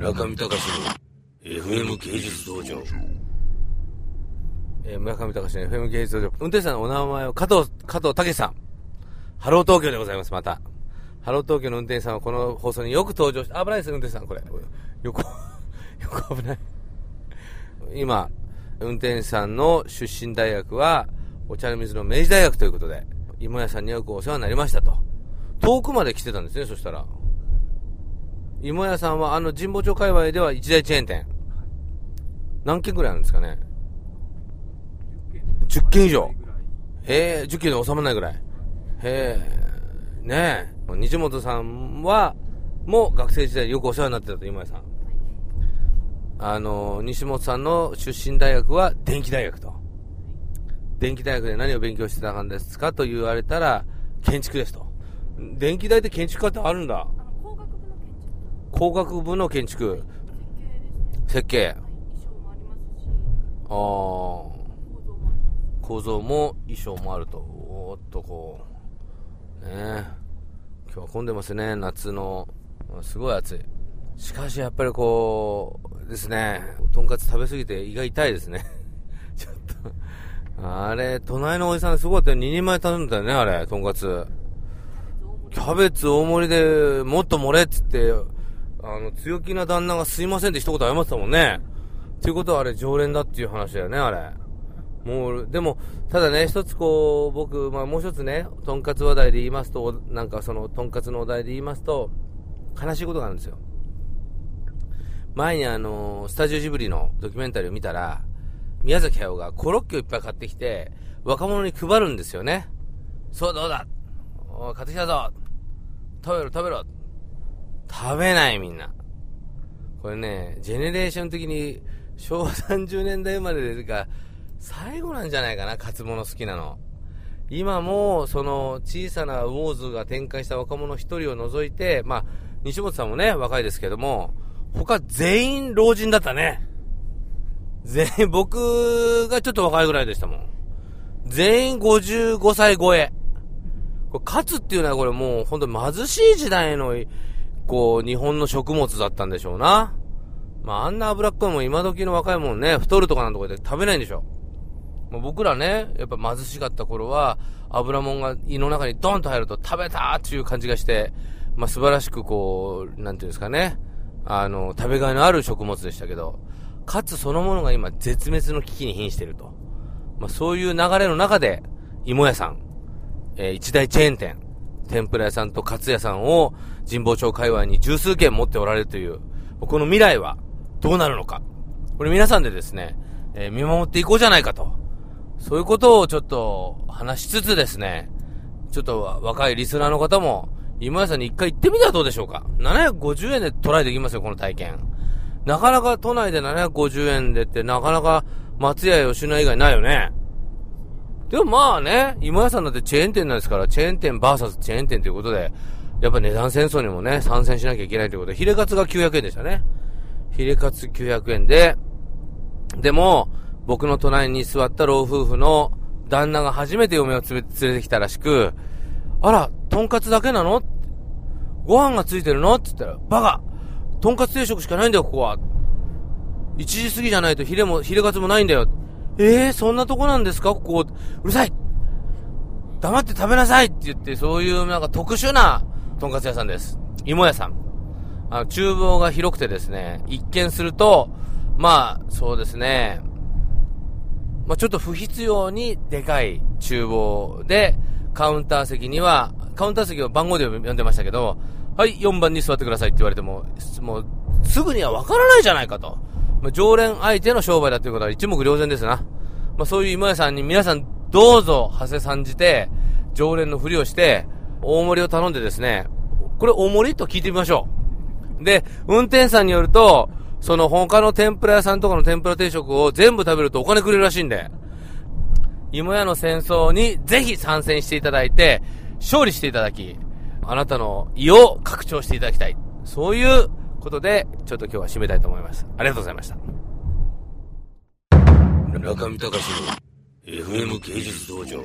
村上隆の FM 芸術道場。えー、村上隆の FM 芸術道場。運転手さんのお名前を加藤、加藤武さん。ハロー東京でございます、また。ハロー東京の運転手さんはこの放送によく登場して、危ないです、運転手さん、これ。横、横危ない。今、運転手さんの出身大学は、お茶の水の明治大学ということで、芋屋さんによくお世話になりましたと。遠くまで来てたんですね、そしたら。芋屋さんはあの神保町界隈では一大チェーン店。何軒ぐらいあるんですかね ?10 軒以上。へえ、10軒で収まらないぐらい。へえ、ねえ。西本さんは、もう学生時代よくお世話になってたと、今井さん。あの、西本さんの出身大学は電気大学と。電気大学で何を勉強してたんですかと言われたら、建築ですと。電気大って建築家ってあるんだ。工学部の建築。設計。ああ。構造も衣装もあると。おっとこう。ね今日は混んでますね、夏の。すごい暑い。しかしやっぱりこう、ですね、とんかつ食べ過ぎて胃が痛いですね。ちょっと、あれ、隣のおじさんすごかったよ。2人前頼んだよね、あれ、とんかつ。キャベツ大盛りでもっと盛れっつって、あの、強気な旦那がすいませんって一言謝ってたもんね。っていうことはあれ常連だっていう話だよね、あれ。もう、でも、ただね、一つこう、僕、まあもう一つね、とんかつ話題で言いますと、なんかその、とんかつのお題で言いますと、悲しいことがあるんですよ。前にあの、スタジオジブリのドキュメンタリーを見たら、宮崎駿がコロッケをいっぱい買ってきて、若者に配るんですよね。そうどうだ？買ってきたぞ食べろ食べろ食べないみんな。これね、ジェネレーション的に昭和30年代生まれでか、最後なんじゃないかな、カツ物好きなの。今も、その小さなウォーズが展開した若者一人を除いて、まあ、西本さんもね、若いですけども、他全員老人だったね。全員、僕がちょっと若いぐらいでしたもん。全員55歳超え。これ、カツっていうのはこれもう本当に貧しい時代のこう、日本の食物だったんでしょうな。まあ、あんな脂っこいもん今時の若いもんね、太るとかなんとかで食べないんでしょ。もう僕らね、やっぱ貧しかった頃は、油もんが胃の中にドンと入ると食べたっていう感じがして、まあ素晴らしくこう、なんていうんですかね、あの、食べがいのある食物でしたけど、かつそのものが今絶滅の危機に瀕していると。まあそういう流れの中で、芋屋さん、えー、一大チェーン店、天ぷら屋さんとカツ屋さんを神保町界隈に十数軒持っておられるという、この未来はどうなるのか。これ皆さんでですね、えー、見守っていこうじゃないかと。そういうことをちょっと話しつつですね、ちょっと若いリスナーの方も、今屋さんに一回行ってみたらどうでしょうか。750円でトライできますよ、この体験。なかなか都内で750円でって、なかなか松屋吉野以外ないよね。でもまあね、今屋さんだってチェーン店なんですから、チェーン店 VS チェーン店ということで、やっぱ値段戦争にもね、参戦しなきゃいけないということで、ヒレカツが900円でしたね。ヒレカツ900円で、でも、僕の隣に座った老夫婦の旦那が初めて嫁を連れてきたらしく、あら、とんかつだけなの？ご飯がついてるの？って言ったら、バカとんかつ定食しかないんだよ、ここは。1時過ぎじゃないとヒレも、ヒレカツもないんだよ。えー、そんなとこなんですか？ここ。うるさい黙って食べなさいって言って、そういうなんか特殊なとんかつ屋さんです。芋屋さん。あの、厨房が広くてですね、一見すると、まあ、そうですね、まあ、ちょっと不必要にでかい厨房で、カウンター席には、カウンター席を番号で呼んでましたけど、はい、4番に座ってくださいって言われても、もう、すぐにはわからないじゃないかと。ま、常連相手の商売だということは一目瞭然ですな。まあ、そういう今屋さんに皆さんどうぞ、長谷さんじて、常連のふりをして、大盛りを頼んでですね、これ大盛りと聞いてみましょう。で、運転手さんによると、その他の天ぷら屋さんとかの天ぷら定食を全部食べるとお金くれるらしいんで、芋屋の戦争にぜひ参戦していただいて、勝利していただき、あなたの意を拡張していただきたい。そういうことで、ちょっと今日は締めたいと思います。ありがとうございました。中見隆の FM 芸術道場。